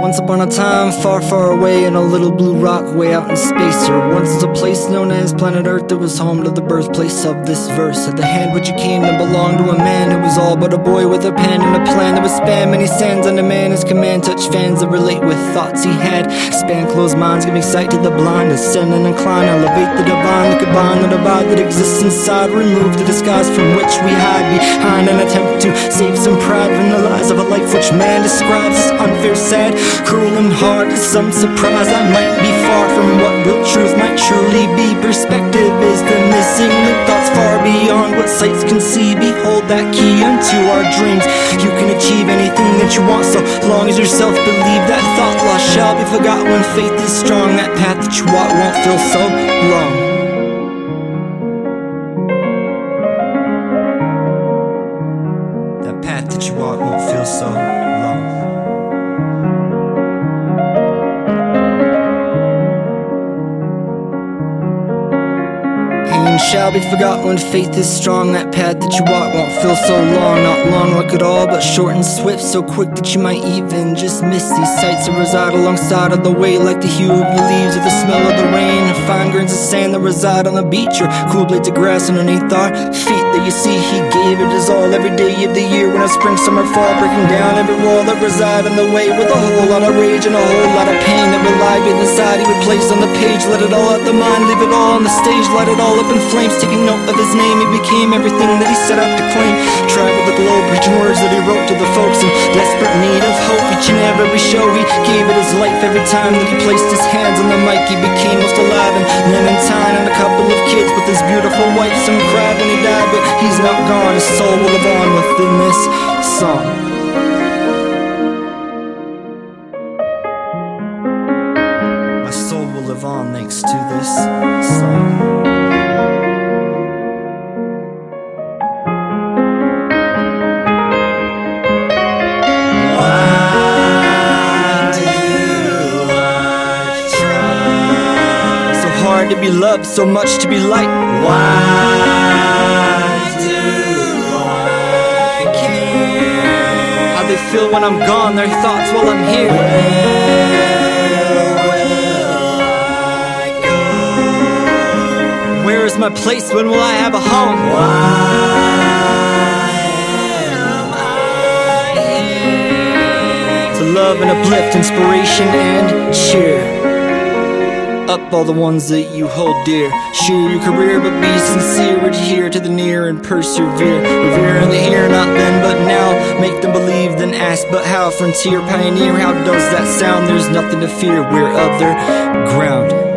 Once upon a time, far, far away in a little blue rock way out in space. Or once was a place known as planet Earth that was home to the birthplace of this verse. At the hand which you came that belonged to a man who was all but a boy with a pen and a plan that would span many sands under man his command. Touch fans that relate with thoughts he had. Span closed minds, giving sight to the blind. Ascend and incline, elevate the divine, the combine, the divide that exists inside. Remove the disguise from which we hide behind an attempt to save which man describes as unfair, sad. Cruel and hard, To some surprise. I might be far from what real truth might truly be. Perspective is the missing link, thoughts far beyond what sights can see. Behold that key into our dreams. You can achieve anything that you want so long as yourself believe That thought lost shall be forgot when faith is strong That path that you walk won't feel so long shall be forgot when faith is strong. That path that you walk won't feel so long, not long like at all, but short and swift, so quick that you might even just miss these sights that reside alongside of the way, like the hue of the leaves or the smell of the rain. and Fine grains of sand that reside on the beach, or cool blades of grass underneath our feet that you see. He gave it his all every day of the year when I spring, summer, fall, breaking down every wall that reside on the way with a whole lot of rage and a whole lot of pain that lie inside. He would place on the page, let it all out the mind, leave it all on the stage, light it all up flames, taking note of his name. He became everything that he set out to claim. Traveled the globe, preaching words that he wrote to the folks in desperate need of hope. Each and every show, he gave it his life. Every time that he placed his hands on the mic, he became most alive. And Clementine and a couple of kids with his beautiful wife. Some cried when he died, but he's not gone. His soul will live on within this song. My soul will live on thanks to this song. To be loved, so much to be liked. Why do I care? How they feel when I'm gone, their thoughts while I'm here. Where will I go? Where is my place? When will I have a home? Why am I here? To love and uplift, inspiration and cheer up all the ones that you hold dear. Share your career, but be sincere. Adhere to the near and persevere. Revere in the here, not then, but now. Make them believe, then ask, but how? Frontier pioneer, how does that sound? There's nothing to fear, we're other ground.